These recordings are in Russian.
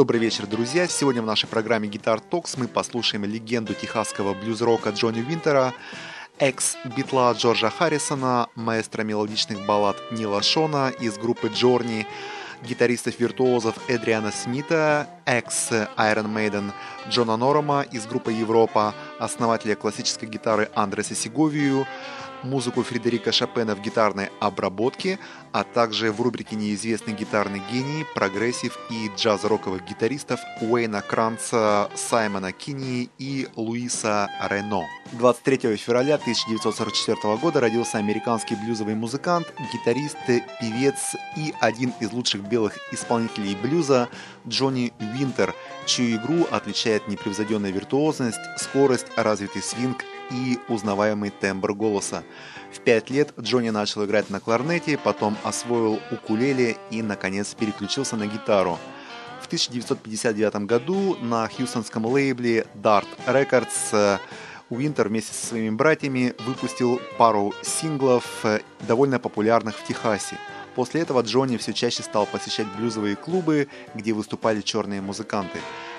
Добрый вечер, друзья. Сегодня в нашей программе Guitar Talks мы послушаем легенду техасского блюз-рока Джонни Винтера, экс-битла Джорджа Харрисона, маэстро мелодичных баллад Нила Шона из группы Джорни, гитаристов-виртуозов Эдриана Смита, экс-Iron Maiden Джона Норома из группы Европа, основателя классической гитары Андреса Сиговию, музыку Фредерика Шопена в гитарной обработке, а также в рубрике «Неизвестный гитарный гений» прогрессив и джаз-роковых гитаристов Уэйна Кранца, Саймона Кинни и Луиса Рено. 23 февраля 1944 года родился американский блюзовый музыкант, гитарист, певец и один из лучших белых исполнителей блюза Джонни Винтер, чью игру отличает непревзойденная виртуозность, скорость, развитый свинг и узнаваемый тембр голоса. В пять лет Джонни начал играть на кларнете, потом освоил укулеле и, наконец, переключился на гитару. В 1959 году на хьюстонском лейбле Dart Records Уинтер вместе со своими братьями выпустил пару синглов, э, довольно популярных в Техасе. После этого Джонни все чаще стал посещать блюзовые клубы, где выступали черные музыканты.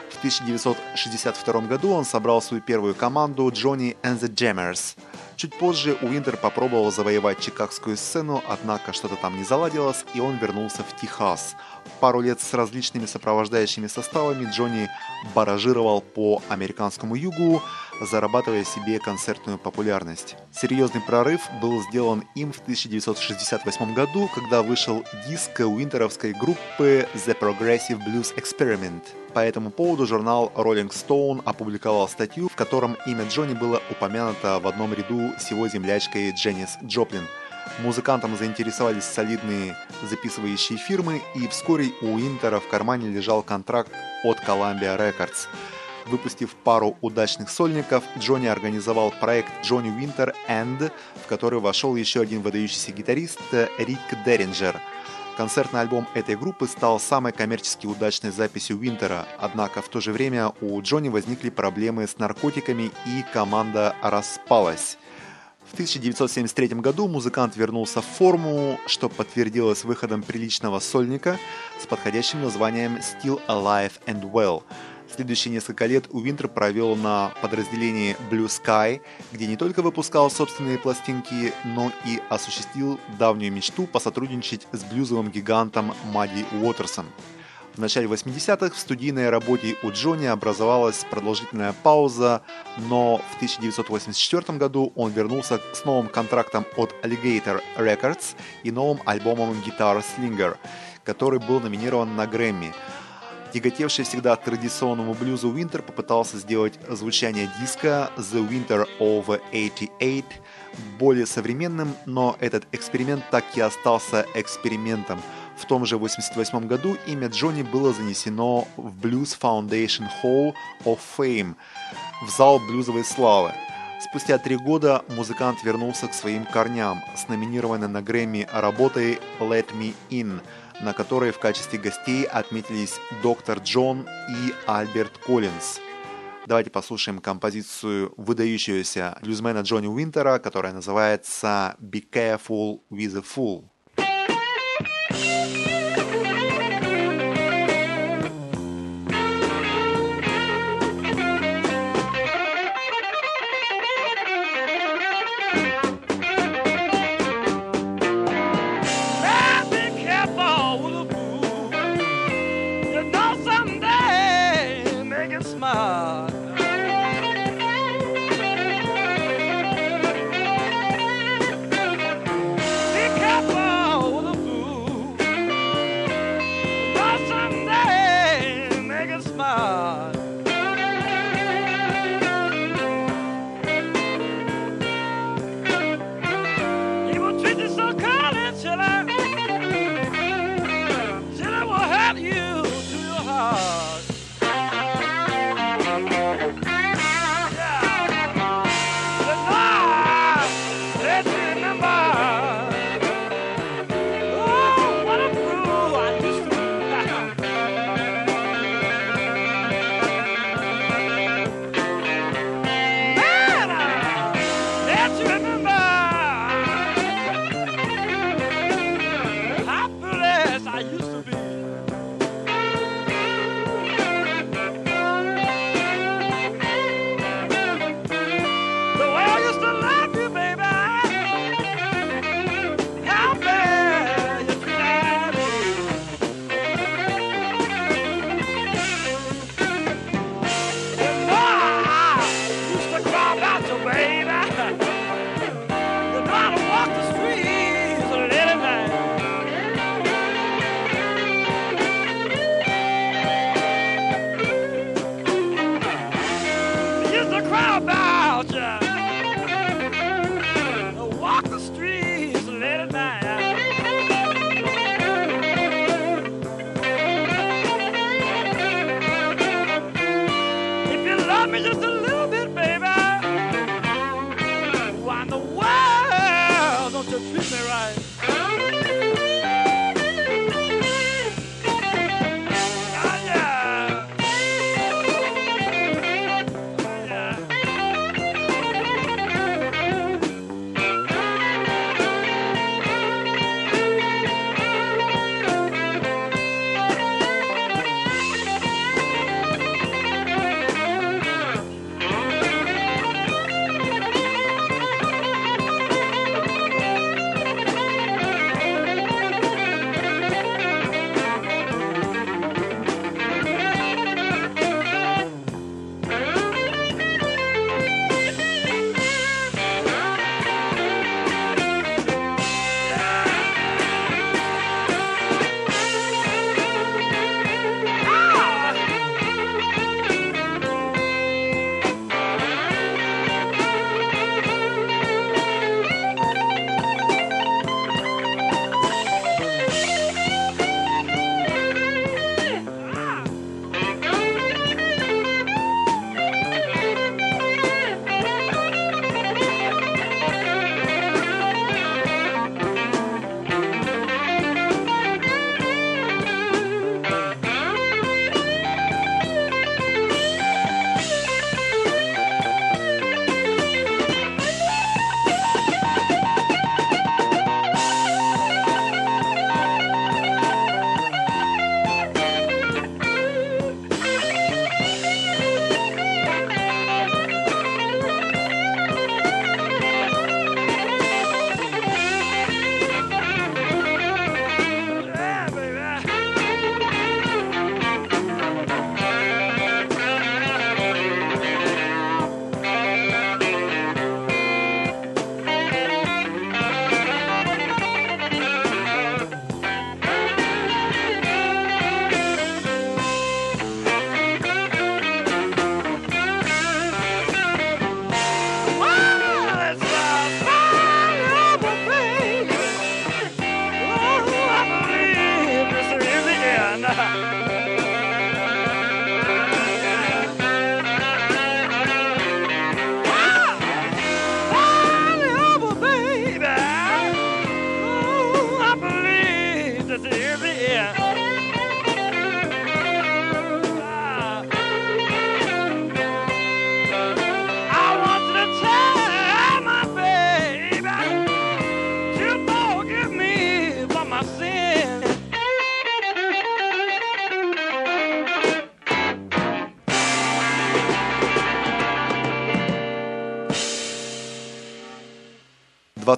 В 1962 году он собрал свою первую команду Johnny and the Jammers. Чуть позже Уинтер попробовал завоевать чикагскую сцену, однако что-то там не заладилось, и он вернулся в Техас. Пару лет с различными сопровождающими составами Джонни баражировал по американскому югу, зарабатывая себе концертную популярность. Серьезный прорыв был сделан им в 1968 году, когда вышел диск уинтеровской группы The Progressive Blues Experiment. По этому поводу журнал Rolling Stone опубликовал статью, в котором имя Джонни было упомянуто в одном ряду с его землячкой Дженнис Джоплин. Музыкантам заинтересовались солидные записывающие фирмы, и вскоре у Уинтера в кармане лежал контракт от Columbia Records – Выпустив пару удачных сольников, Джонни организовал проект Джонни Winter End, в который вошел еще один выдающийся гитарист Рик Деринджер. Концертный альбом этой группы стал самой коммерчески удачной записью Винтера, однако в то же время у Джонни возникли проблемы с наркотиками и команда распалась. В 1973 году музыкант вернулся в форму, что подтвердилось выходом приличного сольника с подходящим названием Still Alive and Well – Следующие несколько лет Уинтер провел на подразделении Blue Sky, где не только выпускал собственные пластинки, но и осуществил давнюю мечту посотрудничать с блюзовым гигантом Мадди Уотерсом. В начале 80-х в студийной работе у Джонни образовалась продолжительная пауза, но в 1984 году он вернулся с новым контрактом от Alligator Records и новым альбомом Guitar Slinger, который был номинирован на Грэмми – Тяготевший всегда к традиционному блюзу Уинтер попытался сделать звучание диска The Winter of 88 более современным, но этот эксперимент так и остался экспериментом. В том же 1988 году имя Джонни было занесено в Blues Foundation Hall of Fame, в зал блюзовой славы. Спустя три года музыкант вернулся к своим корням с номинированной на Грэмми работой «Let Me In», на которой в качестве гостей отметились доктор Джон и Альберт Коллинз. Давайте послушаем композицию выдающегося блюзмена Джонни Уинтера, которая называется «Be Careful with a Fool».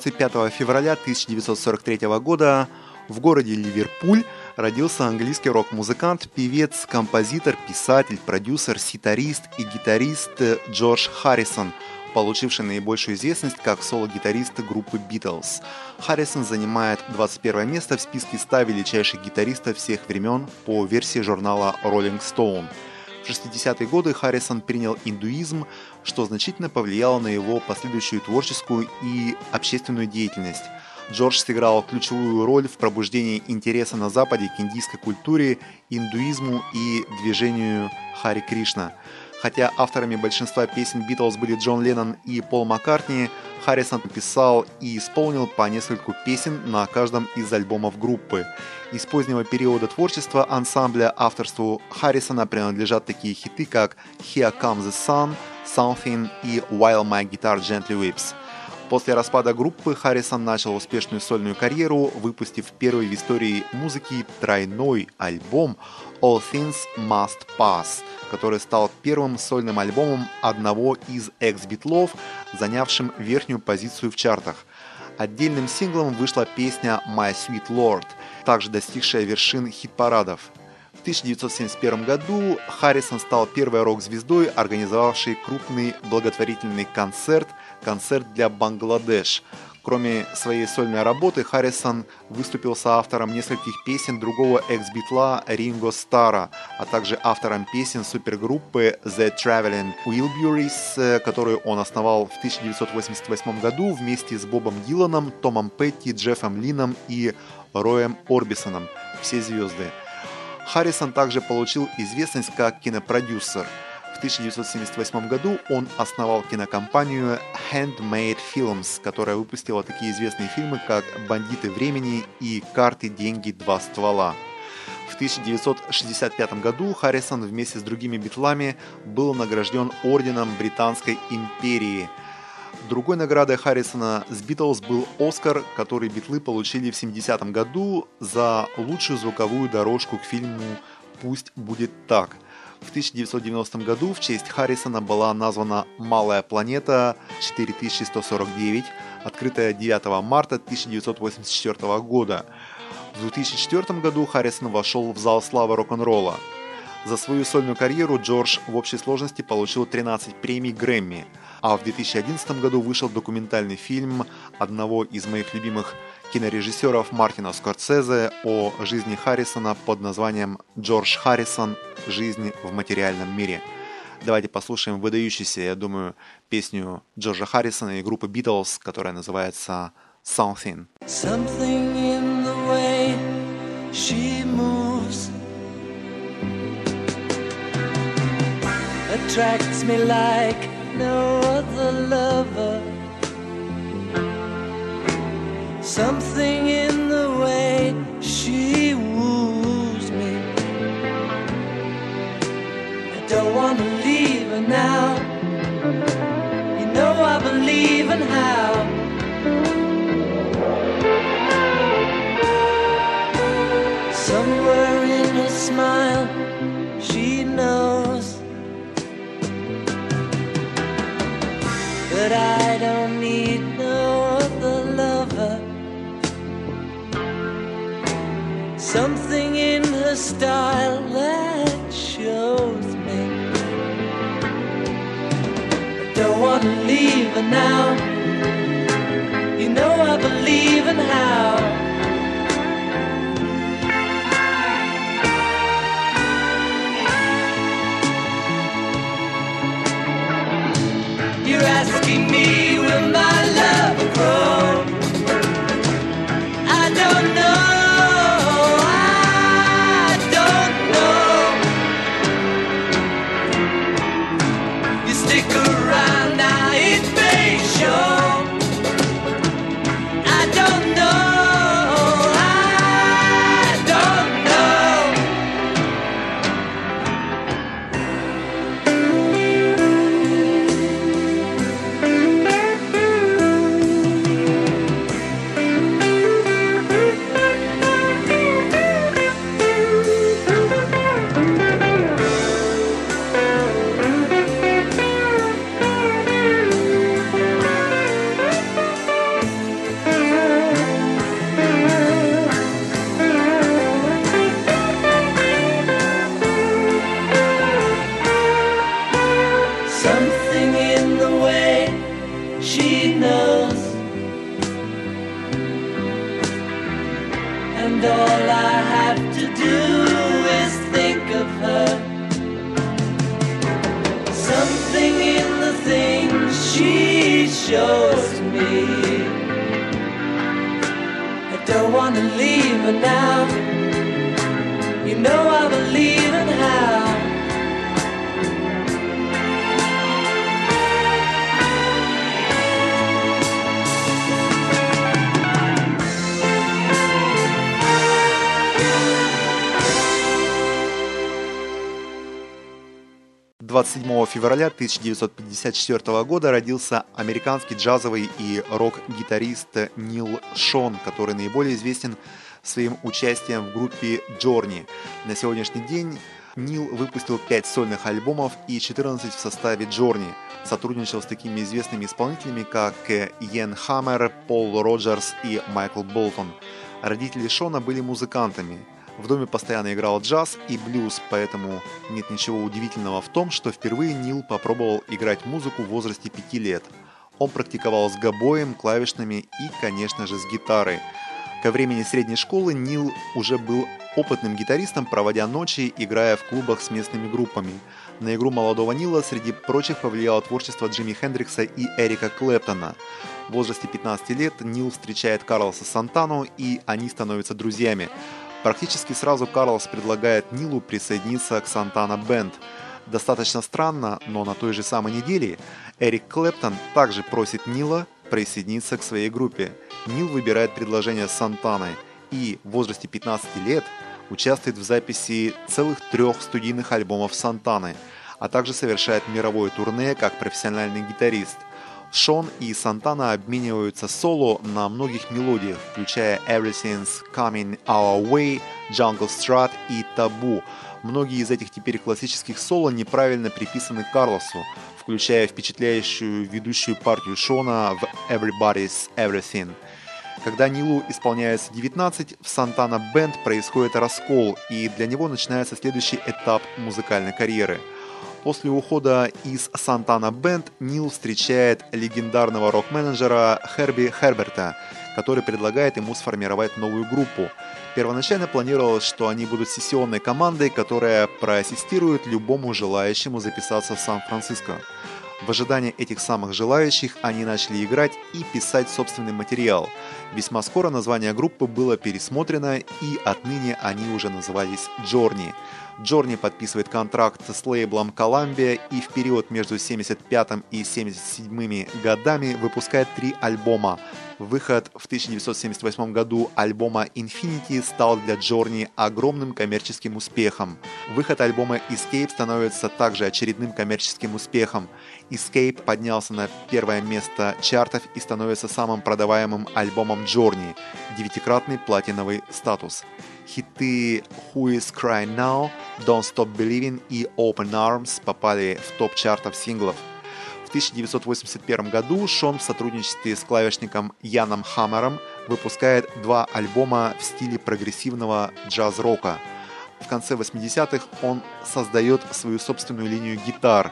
25 февраля 1943 года в городе Ливерпуль родился английский рок-музыкант, певец, композитор, писатель, продюсер, ситарист и гитарист Джордж Харрисон, получивший наибольшую известность как соло-гитарист группы Beatles. Харрисон занимает 21 место в списке 100 величайших гитаристов всех времен по версии журнала Rolling Stone. В 60-е годы Харрисон принял индуизм, что значительно повлияло на его последующую творческую и общественную деятельность. Джордж сыграл ключевую роль в пробуждении интереса на Западе к индийской культуре, индуизму и движению Хари Кришна. Хотя авторами большинства песен Битлз были Джон Леннон и Пол Маккартни, Харрисон написал и исполнил по нескольку песен на каждом из альбомов группы. Из позднего периода творчества ансамбля авторству Харрисона принадлежат такие хиты, как «Here Comes the Sun», «Something» и «While My Guitar Gently Weeps». После распада группы Харрисон начал успешную сольную карьеру, выпустив первый в истории музыки тройной альбом All Things Must Pass, который стал первым сольным альбомом одного из экс-битлов, занявшим верхнюю позицию в чартах. Отдельным синглом вышла песня My Sweet Lord, также достигшая вершин хит-парадов. В 1971 году Харрисон стал первой рок-звездой, организовавшей крупный благотворительный концерт – концерт для Бангладеш. Кроме своей сольной работы, Харрисон выступил с автором нескольких песен другого экс-битла Ринго Стара, а также автором песен супергруппы The Traveling Wilburys, которую он основал в 1988 году вместе с Бобом Диланом, Томом Петти, Джеффом Лином и Роем Орбисоном. Все звезды. Харрисон также получил известность как кинопродюсер – 1978 году он основал кинокомпанию Handmade Films, которая выпустила такие известные фильмы, как «Бандиты времени» и «Карты, деньги, два ствола». В 1965 году Харрисон вместе с другими битлами был награжден орденом Британской империи. Другой наградой Харрисона с Битлз был Оскар, который битлы получили в 70 году за лучшую звуковую дорожку к фильму «Пусть будет так», в 1990 году в честь Харрисона была названа «Малая планета 4149», открытая 9 марта 1984 года. В 2004 году Харрисон вошел в зал славы рок-н-ролла. За свою сольную карьеру Джордж в общей сложности получил 13 премий Грэмми, а в 2011 году вышел документальный фильм одного из моих любимых кинорежиссеров Мартина Скорсезе о жизни Харрисона под названием «Джордж Харрисон. Жизнь в материальном мире». Давайте послушаем выдающуюся, я думаю, песню Джорджа Харрисона и группы Beatles, которая называется «Something». Something in the way she moves Attracts me like no other lover Something in the way she woos me. I don't want to leave her now. You know I believe in how. That I don't need no other lover. Something in her style that shows me. I don't wanna leave her now. You know I believe in how asking me февраля 1954 года родился американский джазовый и рок-гитарист Нил Шон, который наиболее известен своим участием в группе Джорни. На сегодняшний день Нил выпустил 5 сольных альбомов и 14 в составе Джорни. Сотрудничал с такими известными исполнителями, как Йен Хаммер, Пол Роджерс и Майкл Болтон. Родители Шона были музыкантами – в доме постоянно играл джаз и блюз, поэтому нет ничего удивительного в том, что впервые Нил попробовал играть музыку в возрасте 5 лет. Он практиковал с гобоем, клавишными и, конечно же, с гитарой. Ко времени средней школы Нил уже был опытным гитаристом, проводя ночи, играя в клубах с местными группами. На игру молодого Нила среди прочих повлияло творчество Джимми Хендрикса и Эрика Клэптона. В возрасте 15 лет Нил встречает Карлоса Сантану, и они становятся друзьями. Практически сразу Карлос предлагает Нилу присоединиться к Сантана Бенд. Достаточно странно, но на той же самой неделе Эрик Клэптон также просит Нила присоединиться к своей группе. Нил выбирает предложение с Сантаной и в возрасте 15 лет участвует в записи целых трех студийных альбомов Сантаны, а также совершает мировое турне как профессиональный гитарист – Шон и Сантана обмениваются соло на многих мелодиях, включая Everything's Coming Our Way, Jungle Strut и Taboo. Многие из этих теперь классических соло неправильно приписаны Карлосу, включая впечатляющую ведущую партию Шона в Everybody's Everything. Когда Нилу исполняется 19, в Сантана Бенд происходит раскол, и для него начинается следующий этап музыкальной карьеры – После ухода из Сантана Бенд Нил встречает легендарного рок-менеджера Херби Херберта, который предлагает ему сформировать новую группу. Первоначально планировалось, что они будут сессионной командой, которая проассистирует любому желающему записаться в Сан-Франциско. В ожидании этих самых желающих они начали играть и писать собственный материал. Весьма скоро название группы было пересмотрено и отныне они уже назывались Джорни. Джорни подписывает контракт с лейблом Columbia и в период между 75 и 77 годами выпускает три альбома. Выход в 1978 году альбома Infinity стал для Джорни огромным коммерческим успехом. Выход альбома Escape становится также очередным коммерческим успехом. Escape поднялся на первое место чартов и становится самым продаваемым альбомом Джорни, девятикратный платиновый статус. Хиты Who is Crying Now, Don't Stop Believing и Open Arms попали в топ чартов синглов. В 1981 году Шон в сотрудничестве с клавишником Яном Хаммером выпускает два альбома в стиле прогрессивного джаз-рока. В конце 80-х он создает свою собственную линию гитар.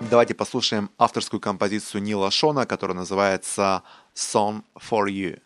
Давайте послушаем авторскую композицию Нила Шона, которая называется Song for You.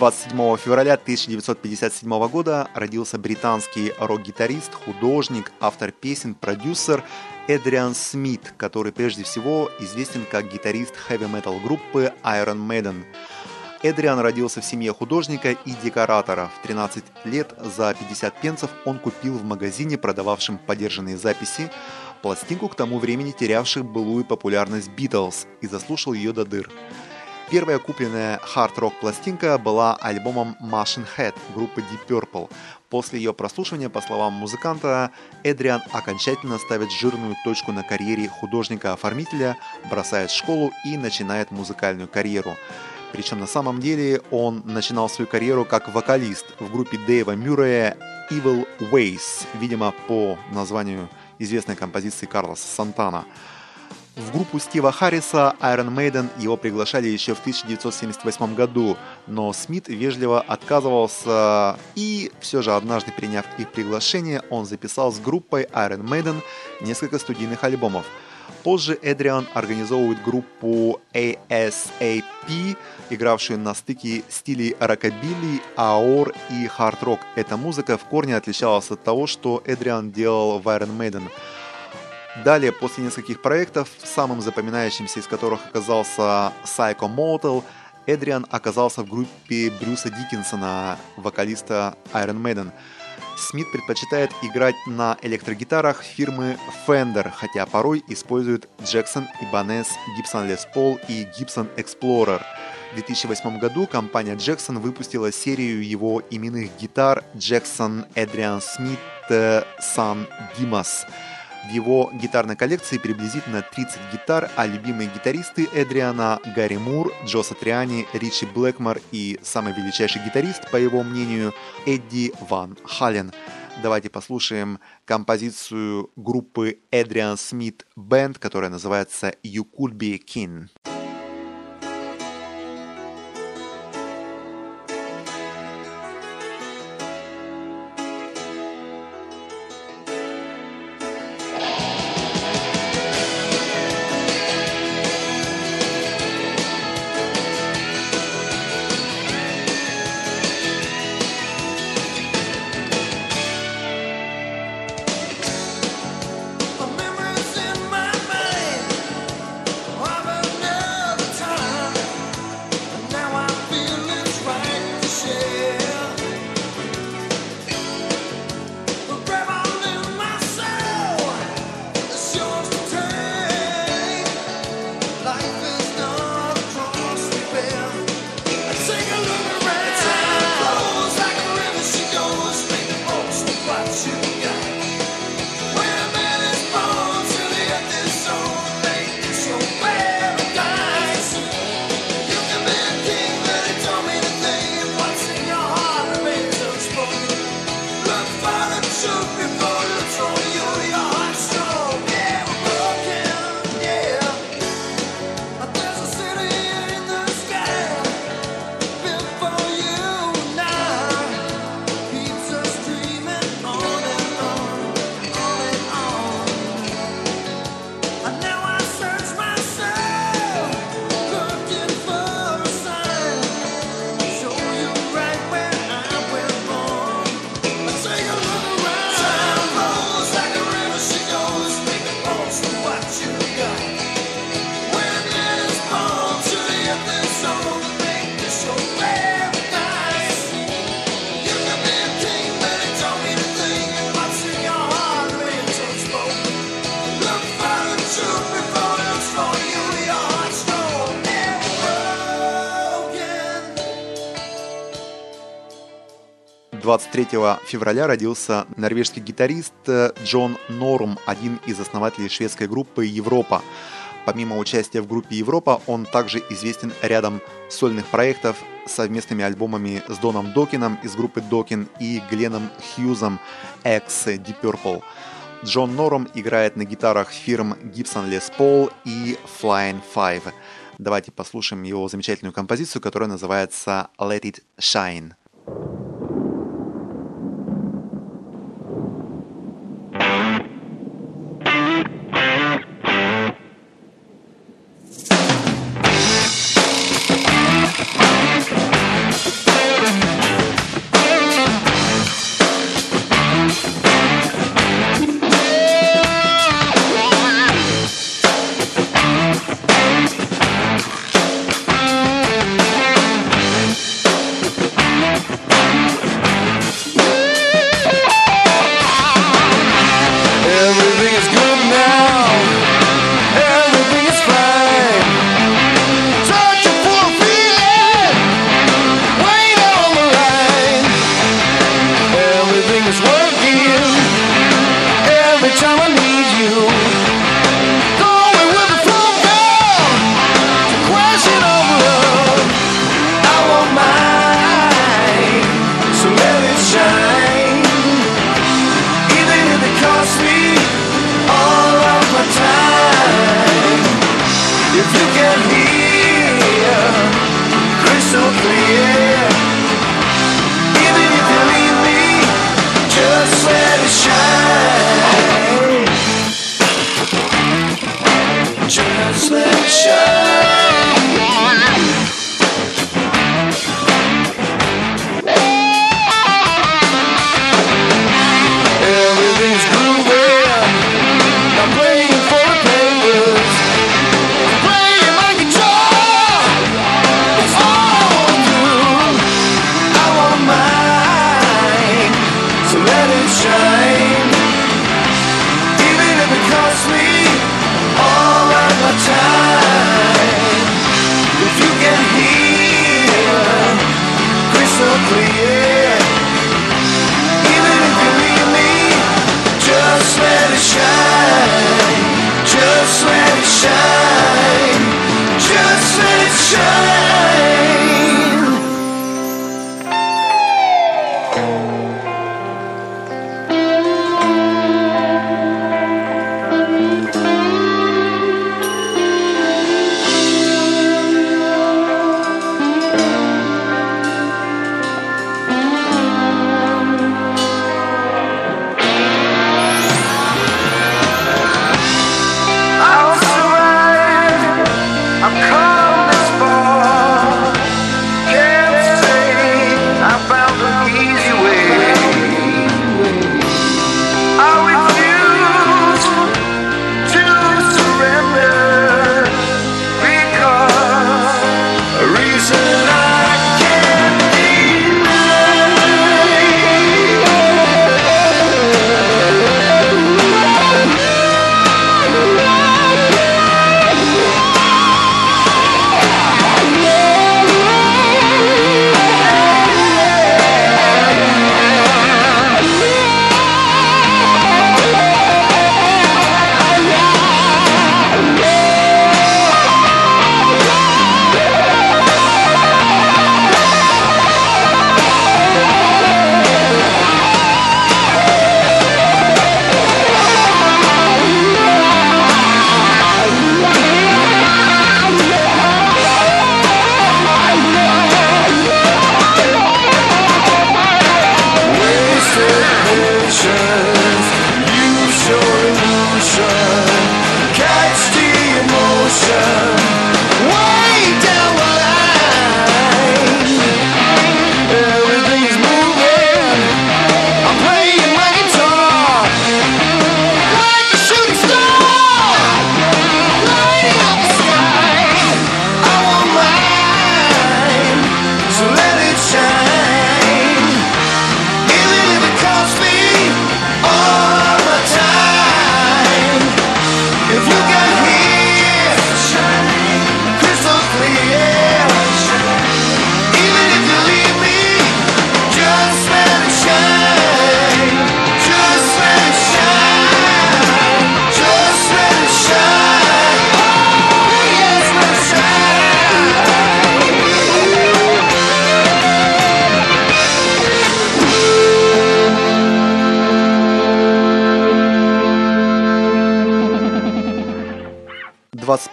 27 февраля 1957 года родился британский рок-гитарист, художник, автор песен, продюсер Эдриан Смит, который прежде всего известен как гитарист хэви-метал группы Iron Maiden. Эдриан родился в семье художника и декоратора. В 13 лет за 50 пенсов он купил в магазине, продававшем подержанные записи, пластинку к тому времени терявших былую популярность Beatles и заслушал ее до дыр. Первая купленная хард-рок пластинка была альбомом Machine Head группы Deep Purple. После ее прослушивания, по словам музыканта, Эдриан окончательно ставит жирную точку на карьере художника-оформителя, бросает школу и начинает музыкальную карьеру. Причем на самом деле он начинал свою карьеру как вокалист в группе Дэйва Мюррея Evil Ways, видимо по названию известной композиции Карлоса Сантана. В группу Стива Харриса Iron Maiden его приглашали еще в 1978 году, но Смит вежливо отказывался и все же однажды приняв их приглашение, он записал с группой Iron Maiden несколько студийных альбомов. Позже Эдриан организовывает группу ASAP, игравшую на стыке стилей рокобилли, аор и хард-рок. Эта музыка в корне отличалась от того, что Эдриан делал в Iron Maiden – Далее, после нескольких проектов, самым запоминающимся из которых оказался Psycho Motel, Эдриан оказался в группе Брюса Диккенсона, вокалиста Iron Maiden. Смит предпочитает играть на электрогитарах фирмы Fender, хотя порой использует Jackson, Ibanez, Gibson Les Paul и Gibson Explorer. В 2008 году компания Jackson выпустила серию его именных гитар Jackson Adrian Smith Sun Dimas. В его гитарной коллекции приблизительно 30 гитар, а любимые гитаристы Эдриана – Гарри Мур, Джо Сатриани, Ричи Блэкмор и самый величайший гитарист, по его мнению, Эдди Ван Хален. Давайте послушаем композицию группы Эдриан Смит Band, которая называется «You Could Be a King». 23 февраля родился норвежский гитарист э, Джон Норм, один из основателей шведской группы «Европа». Помимо участия в группе «Европа», он также известен рядом сольных проектов совместными альбомами с Доном Докином из группы Докин и Гленом Хьюзом экс Deep Purple. Джон Норм играет на гитарах фирм Gibson Les Paul и Flying Five. Давайте послушаем его замечательную композицию, которая называется Let It Shine.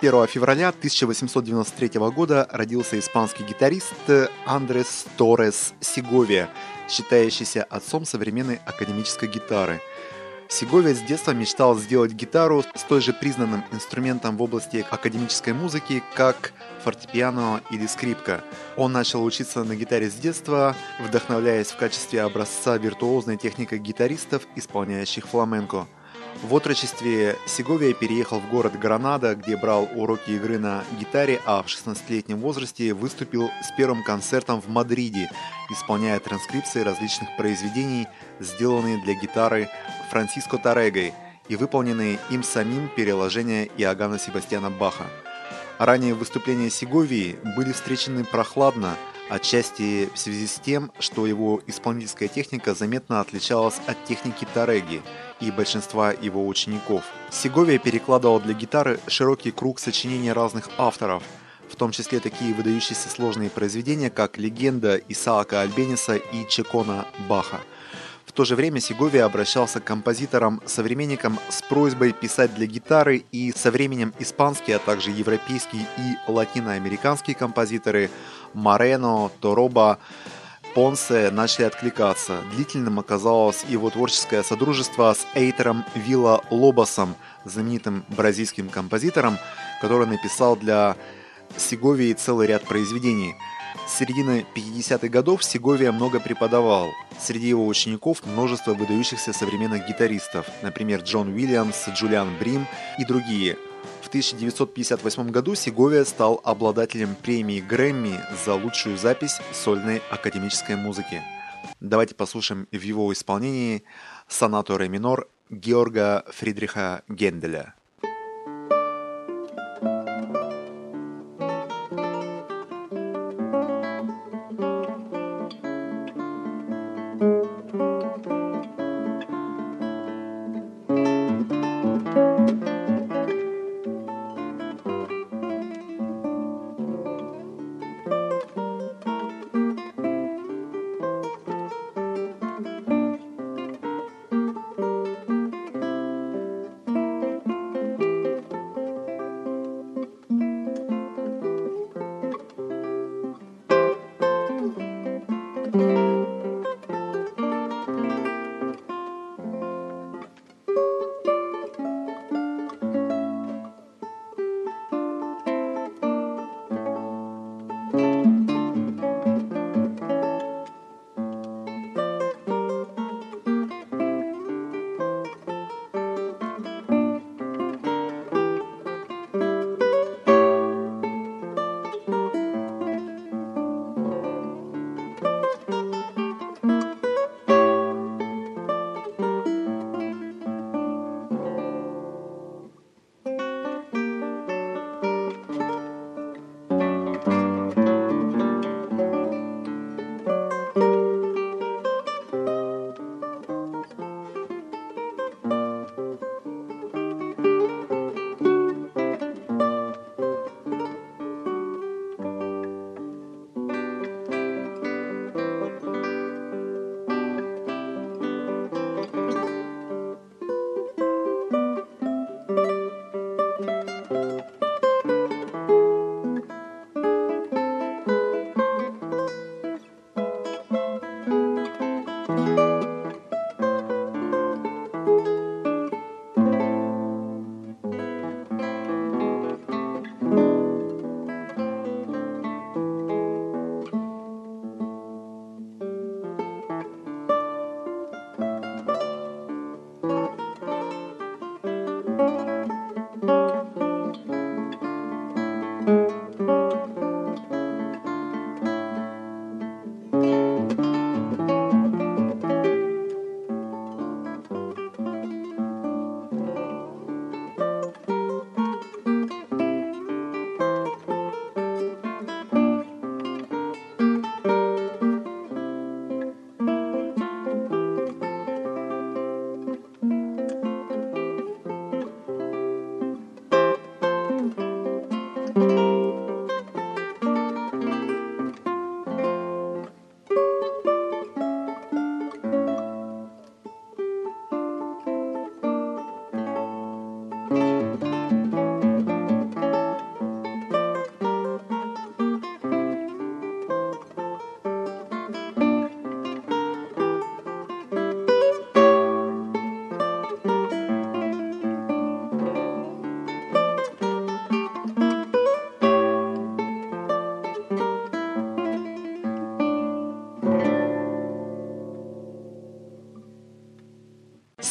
21 февраля 1893 года родился испанский гитарист Андрес Торрес Сиговия, считающийся отцом современной академической гитары. Сиговия с детства мечтал сделать гитару с той же признанным инструментом в области академической музыки, как фортепиано или скрипка. Он начал учиться на гитаре с детства, вдохновляясь в качестве образца виртуозной техникой гитаристов, исполняющих фламенко. В отрочестве Сеговия переехал в город Гранада, где брал уроки игры на гитаре, а в 16-летнем возрасте выступил с первым концертом в Мадриде, исполняя транскрипции различных произведений, сделанные для гитары Франциско Тарегой и выполненные им самим переложения Иоганна Себастьяна Баха. Ранее выступления Сеговии были встречены прохладно, отчасти в связи с тем, что его исполнительская техника заметно отличалась от техники Тареги и большинства его учеников. Сеговия перекладывал для гитары широкий круг сочинений разных авторов, в том числе такие выдающиеся сложные произведения, как «Легенда» Исаака Альбениса и «Чекона» Баха. То же время Сеговия обращался к композиторам-современникам с просьбой писать для гитары, и со временем испанские, а также европейские и латиноамериканские композиторы Морено, Тороба, Понсе начали откликаться. Длительным оказалось его творческое содружество с Эйтером Вилла Лобосом, знаменитым бразильским композитором, который написал для Сеговии целый ряд произведений. С середины 50-х годов Сеговия много преподавал. Среди его учеников множество выдающихся современных гитаристов, например, Джон Уильямс, Джулиан Брим и другие – в 1958 году Сеговия стал обладателем премии Грэмми за лучшую запись сольной академической музыки. Давайте послушаем в его исполнении сонату ре минор Георга Фридриха Генделя.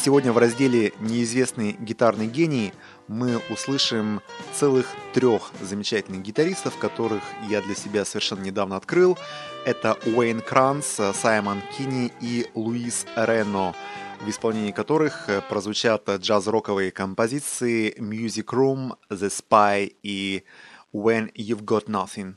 Сегодня в разделе «Неизвестный гитарный гений» мы услышим целых трех замечательных гитаристов, которых я для себя совершенно недавно открыл. Это Уэйн Кранс, Саймон Кини и Луис Рено, в исполнении которых прозвучат джаз-роковые композиции Music Room, The Spy и When You've Got Nothing.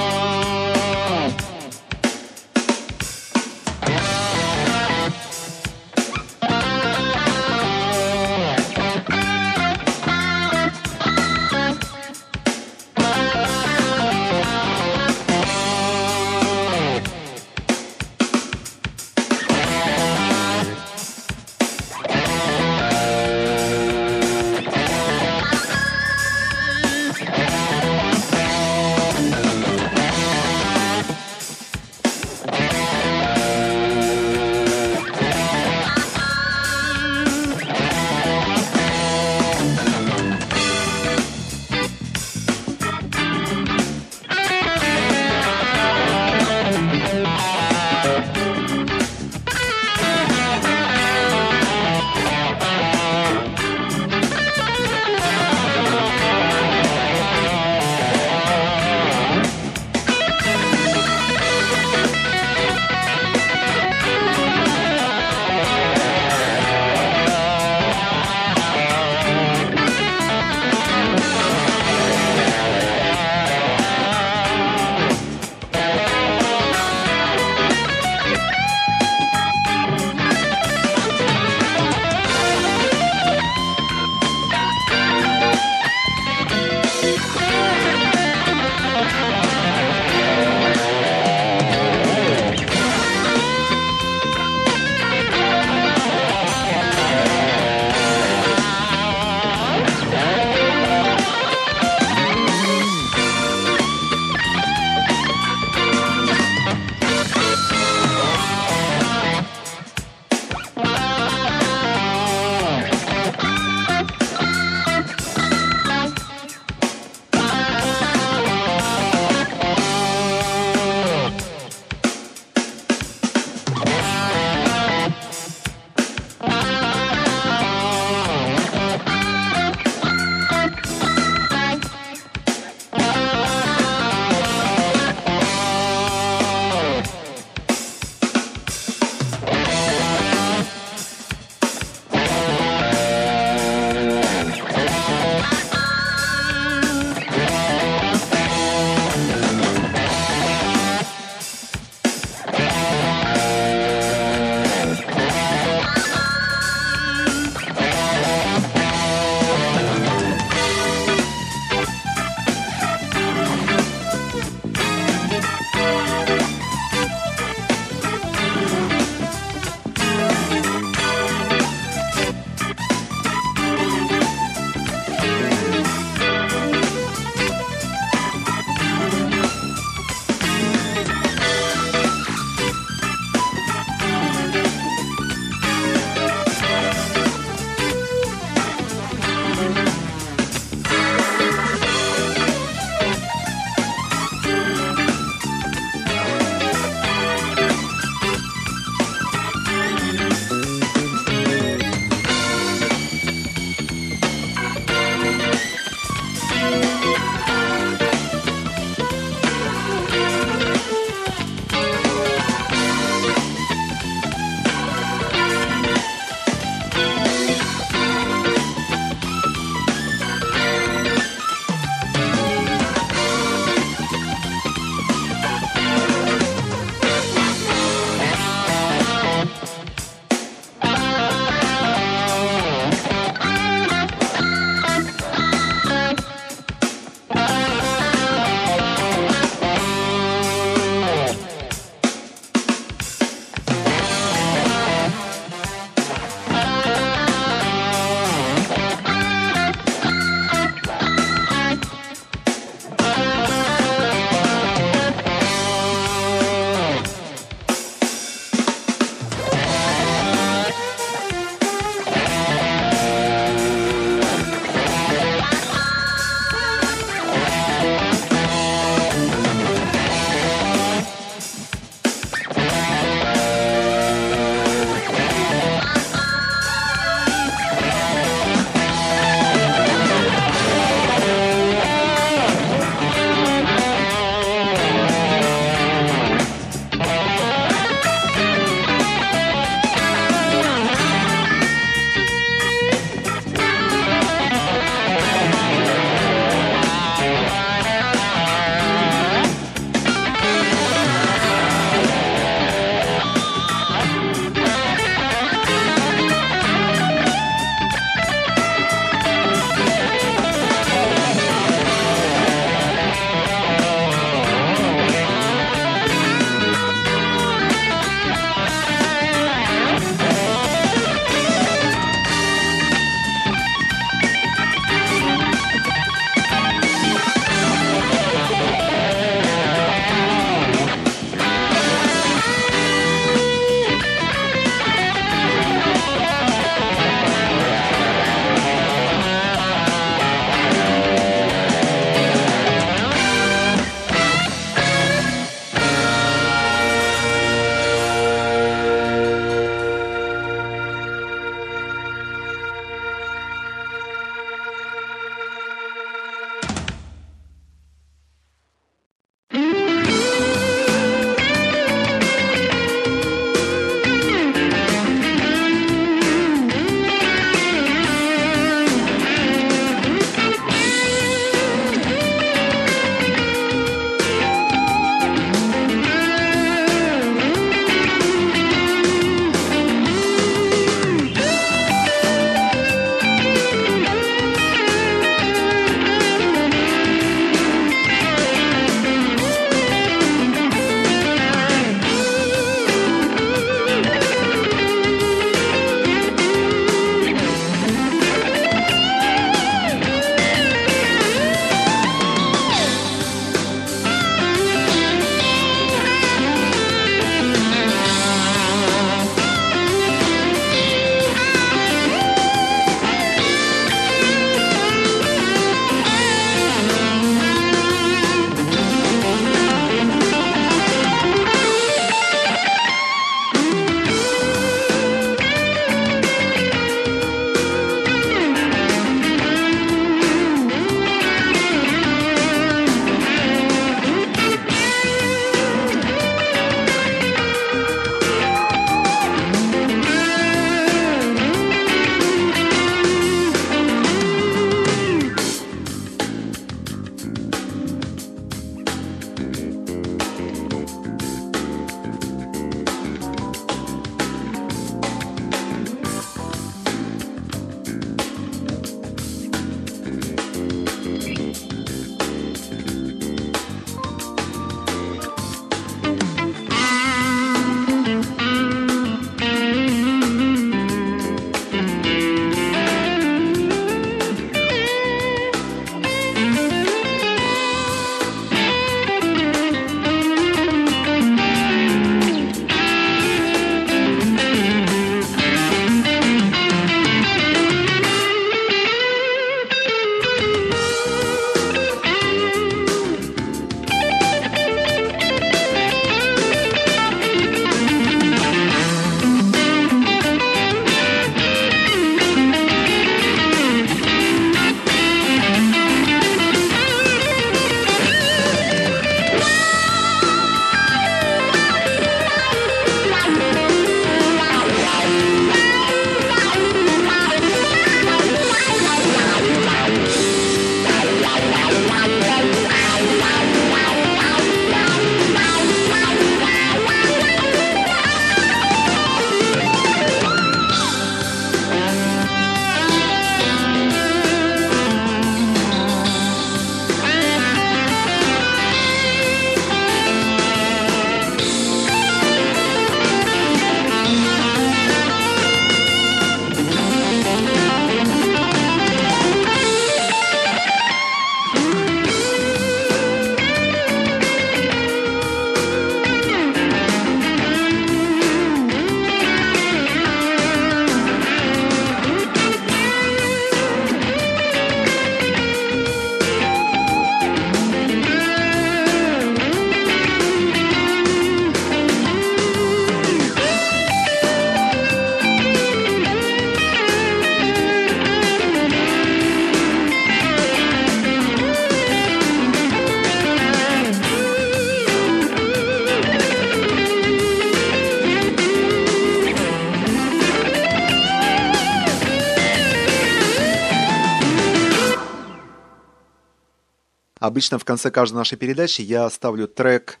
Обычно в конце каждой нашей передачи я ставлю трек,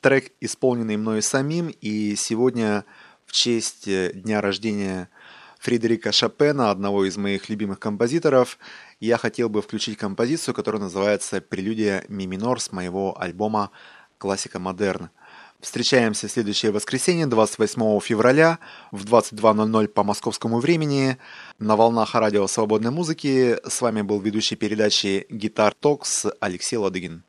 трек, исполненный мною самим, и сегодня в честь э, дня рождения Фредерика Шопена, одного из моих любимых композиторов, я хотел бы включить композицию, которая называется «Прелюдия ми минор» с моего альбома «Классика модерн». Встречаемся в следующее воскресенье, 28 февраля в 22.00 по московскому времени на волнах радио свободной музыки. С вами был ведущий передачи «Guitar Talks» Алексей Ладыгин.